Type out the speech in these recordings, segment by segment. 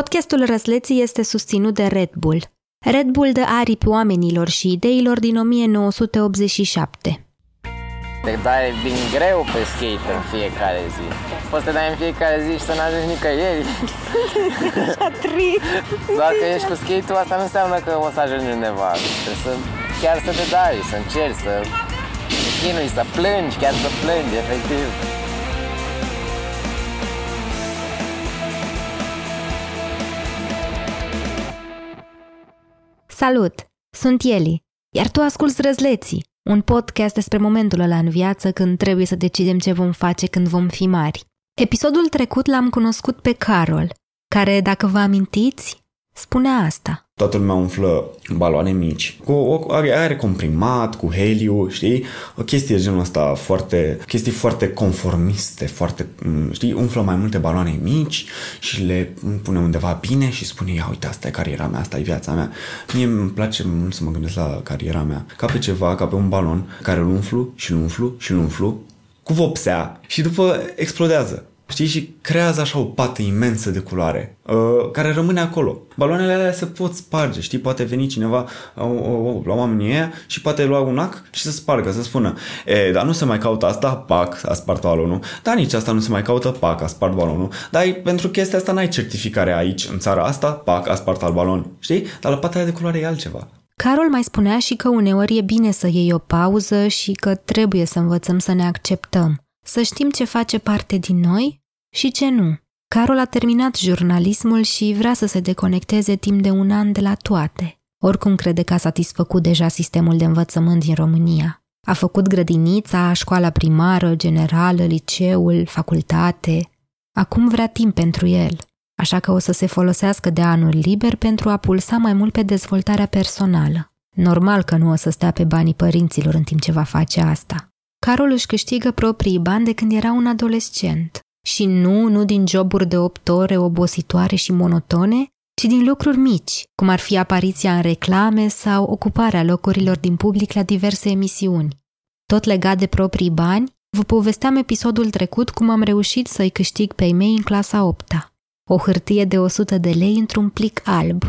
Podcastul Răsleții este susținut de Red Bull. Red Bull dă aripi oamenilor și ideilor din 1987. Te dai din greu pe skate în fiecare zi. Poți să te dai în fiecare zi și să n-ajungi nicăieri. Dacă ești cu skate-ul, asta nu înseamnă că o să ajungi undeva. Trebuie să, chiar să te dai, să încerci, să chinui, să plângi, chiar să plângi, efectiv. Salut! Sunt Eli, iar tu asculți Răzleții, un podcast despre momentul ăla în viață când trebuie să decidem ce vom face când vom fi mari. Episodul trecut l-am cunoscut pe Carol, care, dacă vă amintiți, spunea asta. Toată lumea umflă baloane mici, cu o aer comprimat, cu heliu, știi? O chestie genul ăsta foarte, chestii foarte conformiste, foarte, mm, știi? Umflă mai multe baloane mici și le pune undeva bine și spune, ia uite, asta e cariera mea, asta e viața mea. Mie îmi place mult să mă gândesc la cariera mea, ca pe ceva, ca pe un balon care îl umflu și îl umflu și îl umflu cu vopsea și după explodează. Știi? Și creează așa o pată imensă de culoare uh, care rămâne acolo. Baloanele alea se pot sparge, știi? Poate veni cineva uh, uh, la oamenii ăia și poate lua un ac și să spargă, să spună e, dar nu se mai caută asta, pac, a spart balonul. Dar nici asta nu se mai caută, pac, a spart balonul. Dar pentru chestia asta n-ai certificare aici, în țara asta, pac, a spart al balon. Știi? Dar la partea de culoare e altceva. Carol mai spunea și că uneori e bine să iei o pauză și că trebuie să învățăm să ne acceptăm. Să știm ce face parte din noi și ce nu. Carol a terminat jurnalismul și vrea să se deconecteze timp de un an de la toate. Oricum crede că a satisfăcut deja sistemul de învățământ din România. A făcut grădinița, școala primară, generală, liceul, facultate. Acum vrea timp pentru el, așa că o să se folosească de anul liber pentru a pulsa mai mult pe dezvoltarea personală. Normal că nu o să stea pe banii părinților în timp ce va face asta. Carol își câștigă proprii bani de când era un adolescent. Și nu, nu din joburi de 8 ore obositoare și monotone, ci din lucruri mici, cum ar fi apariția în reclame sau ocuparea locurilor din public la diverse emisiuni. Tot legat de proprii bani, vă povesteam episodul trecut cum am reușit să-i câștig pe ei mei în clasa 8 -a. O hârtie de 100 de lei într-un plic alb.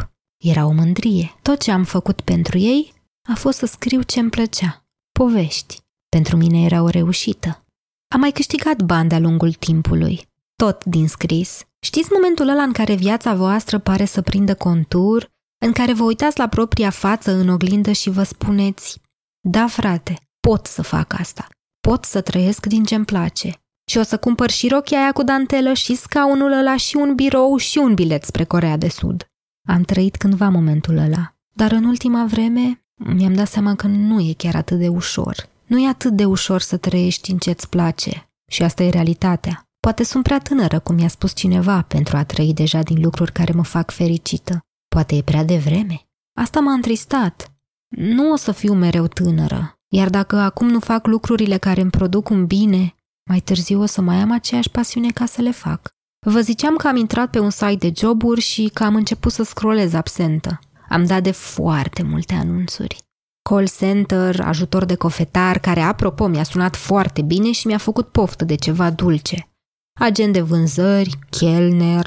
Era o mândrie. Tot ce am făcut pentru ei a fost să scriu ce-mi plăcea. Povești. Pentru mine era o reușită. Am mai câștigat bani de-a lungul timpului, tot din scris. Știți momentul ăla în care viața voastră pare să prindă contur, în care vă uitați la propria față în oglindă și vă spuneți Da, frate, pot să fac asta. Pot să trăiesc din ce-mi place. Și o să cumpăr și rochia aia cu dantelă și scaunul ăla și un birou și un bilet spre Corea de Sud. Am trăit cândva momentul ăla, dar în ultima vreme mi-am dat seama că nu e chiar atât de ușor. Nu e atât de ușor să trăiești în ce-ți place. Și asta e realitatea. Poate sunt prea tânără, cum mi-a spus cineva, pentru a trăi deja din lucruri care mă fac fericită. Poate e prea devreme. Asta m-a întristat. Nu o să fiu mereu tânără, iar dacă acum nu fac lucrurile care îmi produc un bine, mai târziu o să mai am aceeași pasiune ca să le fac. Vă ziceam că am intrat pe un site de joburi și că am început să scrollez absentă. Am dat de foarte multe anunțuri call center, ajutor de cofetar, care, apropo, mi-a sunat foarte bine și mi-a făcut poftă de ceva dulce. Agent de vânzări, chelner.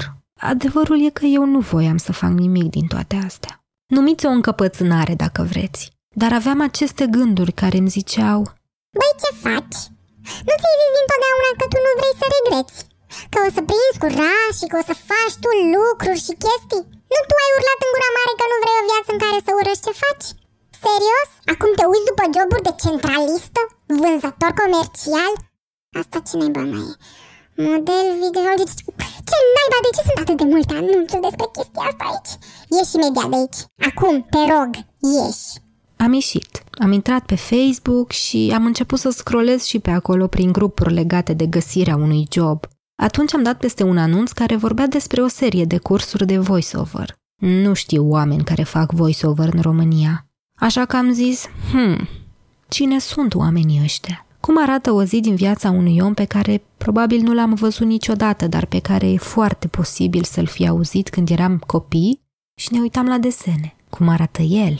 Adevărul e că eu nu voiam să fac nimic din toate astea. Numiți o încăpățânare dacă vreți, dar aveam aceste gânduri care îmi ziceau Băi, ce faci? Nu ți-ai zis dintotdeauna că tu nu vrei să regreți? Că o să prinzi curaj și că o să faci tu lucruri și chestii? Nu tu ai urlat în gura mare că nu vrei o viață în care să urăști ce faci? Serios? Acum te uiți după joburi de centralistă? Vânzător comercial? Asta ce naiba mai e? Model video... Ce naiba? De ce sunt atât de multe anunțuri despre chestia asta aici? Ieși imediat de aici. Acum, te rog, ieși. Am ieșit. Am intrat pe Facebook și am început să scrollez și pe acolo prin grupuri legate de găsirea unui job. Atunci am dat peste un anunț care vorbea despre o serie de cursuri de voiceover. Nu știu oameni care fac voiceover în România. Așa că am zis, hmm, cine sunt oamenii ăștia? Cum arată o zi din viața unui om pe care probabil nu l-am văzut niciodată, dar pe care e foarte posibil să-l fi auzit când eram copii și ne uitam la desene. Cum arată el?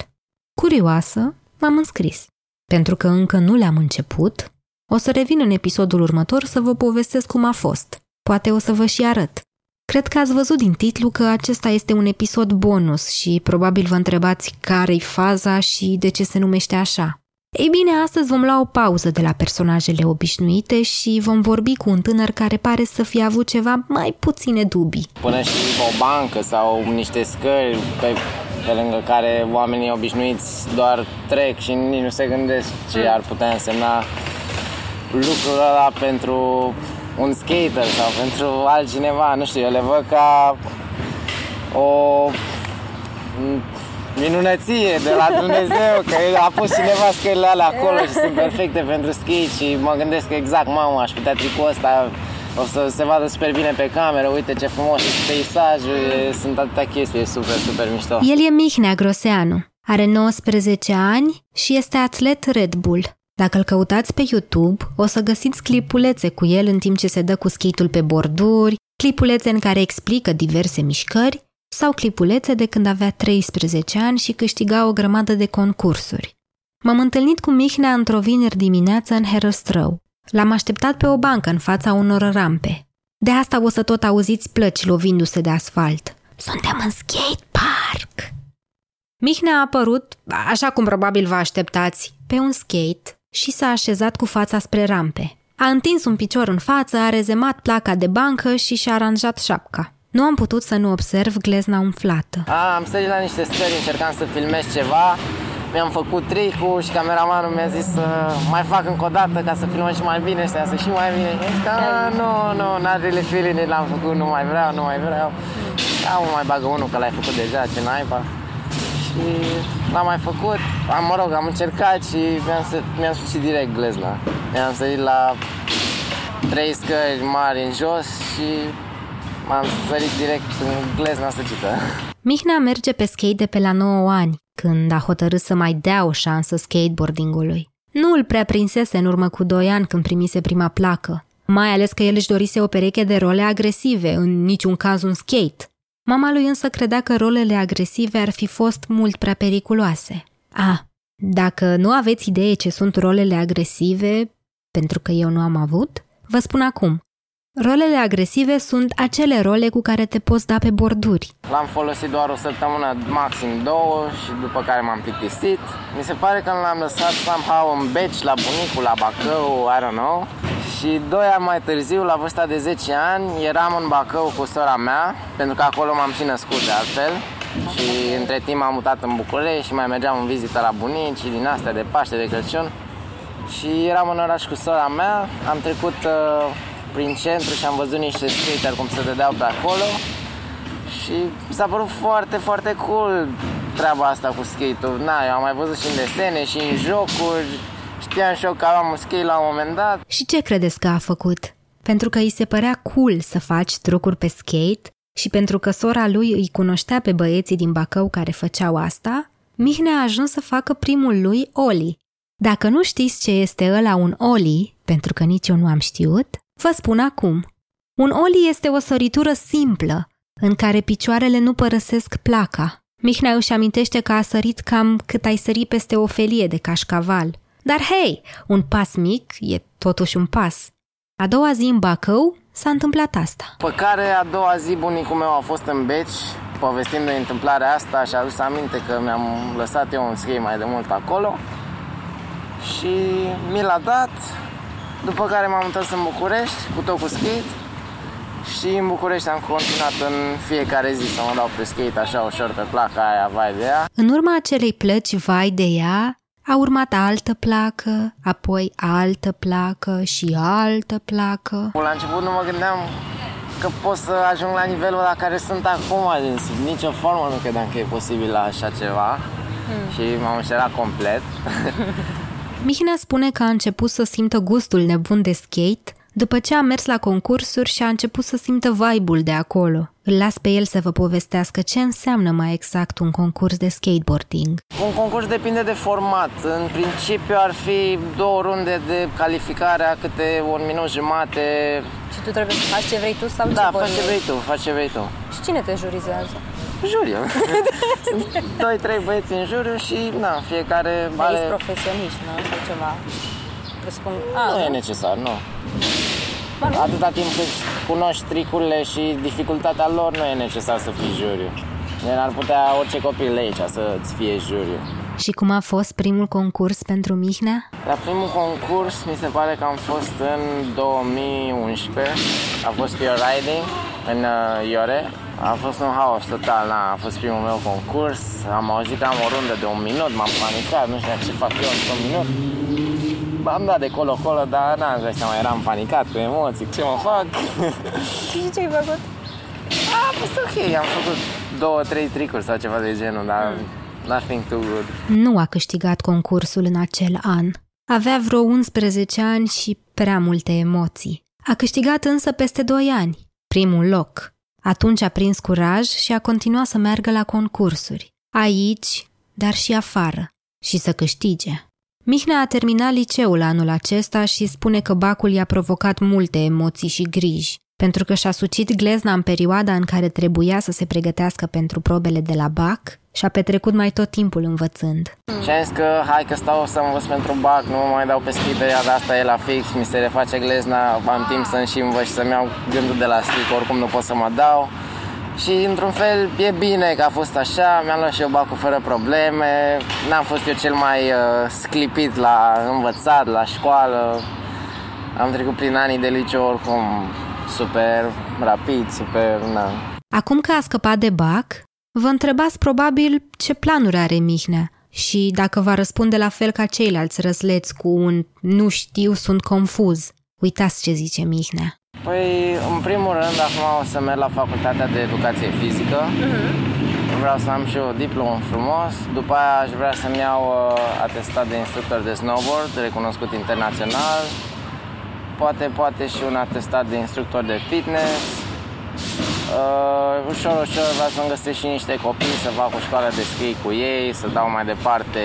Curioasă, m-am înscris. Pentru că încă nu le-am început, o să revin în episodul următor să vă povestesc cum a fost. Poate o să vă și arăt. Cred că ați văzut din titlu că acesta este un episod bonus și probabil vă întrebați care-i faza și de ce se numește așa. Ei bine, astăzi vom lua o pauză de la personajele obișnuite și vom vorbi cu un tânăr care pare să fie avut ceva mai puține dubii. Până și o bancă sau niște scări pe, pe lângă care oamenii obișnuiți doar trec și nici nu se gândesc ce ar putea însemna lucrul ăla pentru un skater sau pentru altcineva, nu știu, eu le văd ca o minunăție de la Dumnezeu că a pus cineva scările alea acolo și sunt perfecte pentru skate și mă gândesc că exact, mamă, aș putea tricul ăsta o să se vadă super bine pe cameră, uite ce frumos și peisajul, sunt atâtea chestii, e super, super mișto. El e Mihnea Groseanu, are 19 ani și este atlet Red Bull. Dacă îl căutați pe YouTube, o să găsiți clipulețe cu el în timp ce se dă cu skate pe borduri, clipulețe în care explică diverse mișcări sau clipulețe de când avea 13 ani și câștiga o grămadă de concursuri. M-am întâlnit cu Mihnea într-o vineri dimineață în Herăstrău. L-am așteptat pe o bancă în fața unor rampe. De asta o să tot auziți plăci lovindu-se de asfalt. Suntem în skate park! Mihnea a apărut, așa cum probabil vă așteptați, pe un skate și s-a așezat cu fața spre rampe. A întins un picior în față, a rezemat placa de bancă și și-a aranjat șapca. Nu am putut să nu observ glezna umflată. A, am sărit la niște scări, încercam să filmez ceva, mi-am făcut tricul și cameramanul mi-a zis să mai fac încă o dată ca să filmăm și mai bine, să și mai bine. Zic, a, nu, nu, n-are really feeling l-am făcut, nu mai vreau, nu mai vreau. Da, mă mai bagă unul că l-ai făcut deja, ce naiba și l-am mai făcut, am, mă rog, am încercat și mi-am, mi-am sucit direct glezna. Mi-am sărit la trei scări mari în jos și m-am sărit direct în glezna săcită. Mihnea merge pe skate de pe la 9 ani, când a hotărât să mai dea o șansă skateboardingului. Nu îl prea prinsese în urmă cu 2 ani când primise prima placă, mai ales că el își dorise o pereche de role agresive, în niciun caz un skate. Mama lui însă credea că rolele agresive ar fi fost mult prea periculoase. A, dacă nu aveți idee ce sunt rolele agresive, pentru că eu nu am avut, vă spun acum. Rolele agresive sunt acele role cu care te poți da pe borduri. L-am folosit doar o săptămână, maxim două și după care m-am plictisit. Mi se pare că l-am lăsat somehow în beci la bunicul, la Bacău, I don't know. Și doi ani mai târziu, la vârsta de 10 ani, eram în Bacău cu sora mea, pentru că acolo m-am și născut de altfel. Și între timp am mutat în București și mai mergeam în vizită la bunici din astea de Paște, de Crăciun. Și eram în oraș cu sora mea, am trecut uh, prin centru și am văzut niște skater cum se dădeau pe acolo. Și mi s-a părut foarte, foarte cool treaba asta cu skate-ul. Na, eu am mai văzut și în desene și în jocuri Știam și eu că aveam un skate la un moment dat. Și ce credeți că a făcut? Pentru că îi se părea cool să faci trucuri pe skate și pentru că sora lui îi cunoștea pe băieții din Bacău care făceau asta, Mihnea a ajuns să facă primul lui Oli. Dacă nu știți ce este ăla un Oli, pentru că nici eu nu am știut, vă spun acum. Un Oli este o săritură simplă, în care picioarele nu părăsesc placa. Mihnea își amintește că a sărit cam cât ai sări peste o felie de cașcaval – dar hei, un pas mic e totuși un pas. A doua zi în Bacău s-a întâmplat asta. Pe care a doua zi bunicul meu a fost în Beci, povestind de întâmplarea asta și a adus aminte că mi-am lăsat eu un skate mai de mult acolo și mi l-a dat, după care m-am întors în București cu tot cu skate și în București am continuat în fiecare zi să mă dau pe skate așa ușor pe placa aia, vai de ea. În urma acelei plăci, vai de ea, a urmat altă placă, apoi altă placă și altă placă. La început nu mă gândeam că pot să ajung la nivelul la care sunt acum, din sub nicio formă nu credeam că e posibil așa ceva hmm. și m-am înșelat complet. Mihnea spune că a început să simtă gustul nebun de skate după ce a mers la concursuri și a început să simtă vibe-ul de acolo. Îl las pe el să vă povestească ce înseamnă mai exact un concurs de skateboarding. Un concurs depinde de format. În principiu ar fi două runde de calificare a câte un minut jumate. Și tu trebuie să faci ce vrei tu sau da, ce faci ce vrei tu, faci ce vrei tu. Și cine te jurizează? Juriu. Sunt doi, trei băieți în juriu și na, fiecare are... profesioniști, nu? Sau ceva. Presupun... A, nu, nu e necesar, nu. Atâta timp cât cunoști tricurile și dificultatea lor, nu e necesar să fii juriu. Gen, ar putea orice copil de aici să-ți fie juriu. Și cum a fost primul concurs pentru Mihnea? La primul concurs mi se pare că am fost în 2011. A fost Pure Riding în uh, Iore. A fost un haos total, na, a fost primul meu concurs. Am auzit că am o rundă de un minut, m-am panicat, nu știu ce fac eu într-un minut. Am dat de colo-colo, dar n-am zis seama, eram panicat cu emoții, ce mă fac? Și ce ai făcut? A fost ok, am făcut două, trei tricuri sau ceva de genul, dar nothing too good. Nu a câștigat concursul în acel an. Avea vreo 11 ani și prea multe emoții. A câștigat însă peste 2 ani, primul loc. Atunci a prins curaj și a continuat să meargă la concursuri, aici, dar și afară, și să câștige. Mihnea a terminat liceul anul acesta și spune că bacul i-a provocat multe emoții și griji, pentru că și-a sucit glezna în perioada în care trebuia să se pregătească pentru probele de la bac și a petrecut mai tot timpul învățând. Și am zis că hai că stau să învăț pentru bac, nu mă mai dau pe ski perioada asta e la fix, mi se reface glezna, am timp să-mi și învăț și să-mi iau gândul de la ski, că oricum nu pot să mă dau. Și într-un fel e bine că a fost așa, mi-am luat și eu bacul fără probleme, n-am fost eu cel mai uh, sclipit la învățat, la școală. Am trecut prin anii de liceu oricum super rapid, super... Na. Acum că a scăpat de bac, vă întrebați probabil ce planuri are Mihnea și dacă va răspunde la fel ca ceilalți răsleți cu un nu știu, sunt confuz. Uitați ce zice Mihnea. Păi, în primul rând, acum o să merg la Facultatea de Educație Fizică. Vreau să am și o diplomă frumos. După aia aș vrea să-mi iau uh, atestat de instructor de snowboard, recunoscut internațional. Poate, poate și un atestat de instructor de fitness. Uh, ușor, ușor vreau să-mi găsesc și niște copii, să fac o școală de ski cu ei, să dau mai departe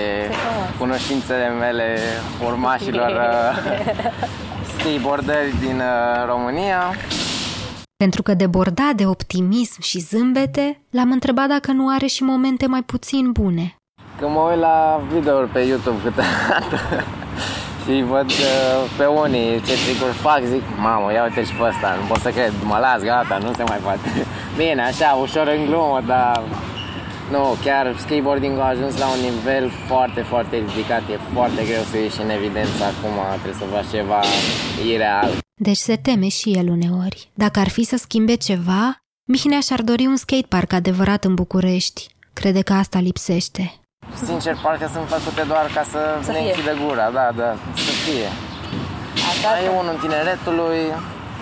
cunoștințele mele urmașilor uh, skateboarderi din uh, România. Pentru că deborda de optimism și zâmbete, l-am întrebat dacă nu are și momente mai puțin bune. Când mă uit la videouri pe YouTube câteodată și văd uh, pe unii ce tricuri fac, zic, mamă, ia uite și pe ăsta, nu pot să cred, mă las, gata, nu se mai poate. Bine, așa, ușor în glumă, dar nu, chiar skateboarding a ajuns la un nivel foarte, foarte ridicat, e foarte greu să ieși în evidență acum, trebuie să faci ceva ireal. Deci se teme și el uneori. Dacă ar fi să schimbe ceva, Mihnea și-ar dori un skatepark adevărat în București. Crede că asta lipsește. Sincer, parcă sunt făcute doar ca să, Să ne fie. închidă gura, da, da, să fie. Asta Mai e unul tineretului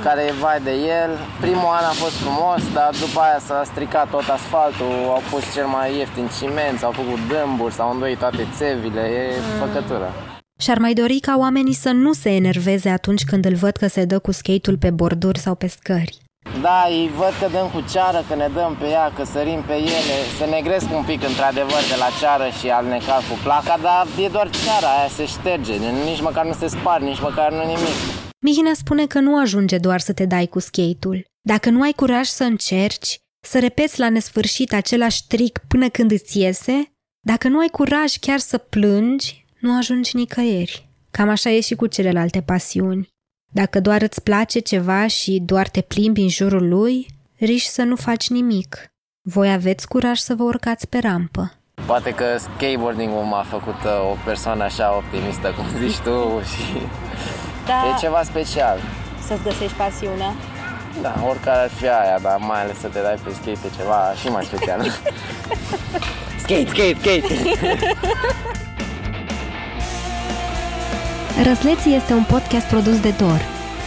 care e vai de el. Primul an a fost frumos, dar după aia s-a stricat tot asfaltul, au pus cel mai ieftin ciment, s-au făcut dâmburi, s-au îndoit toate țevile, e făcătură. Și-ar mai dori ca oamenii să nu se enerveze atunci când îl văd că se dă cu skate-ul pe borduri sau pe scări. Da, îi văd că dăm cu ceară, că ne dăm pe ea, că sărim pe ele, se negresc un pic într-adevăr de la ceară și al necat cu placa, dar e doar ceara aia, se șterge, nici măcar nu se spar, nici măcar nu nimic. Mihnea spune că nu ajunge doar să te dai cu skate-ul. Dacă nu ai curaj să încerci, să repeți la nesfârșit același trick până când îți iese, dacă nu ai curaj chiar să plângi, nu ajungi nicăieri. Cam așa e și cu celelalte pasiuni. Dacă doar îți place ceva și doar te plimbi în jurul lui, riști să nu faci nimic. Voi aveți curaj să vă urcați pe rampă. Poate că skateboarding-ul m-a făcut uh, o persoană așa optimistă, cum zici tu, și Da, e ceva special. să-ți găsești pasiunea. Da, oricare ar fi aia, dar mai ales să te dai pe skate e ceva și mai special. skate, skate, skate! Răsleții este un podcast produs de Dor.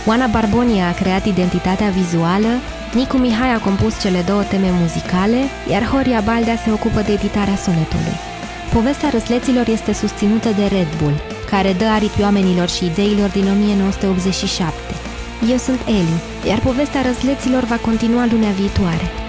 Oana Barbonia a creat identitatea vizuală, Nicu Mihai a compus cele două teme muzicale, iar Horia Baldea se ocupă de editarea sunetului. Povestea Răsleților este susținută de Red Bull, care dă aripi oamenilor și ideilor din 1987. Eu sunt Eli, iar povestea Răsleților va continua lunea viitoare.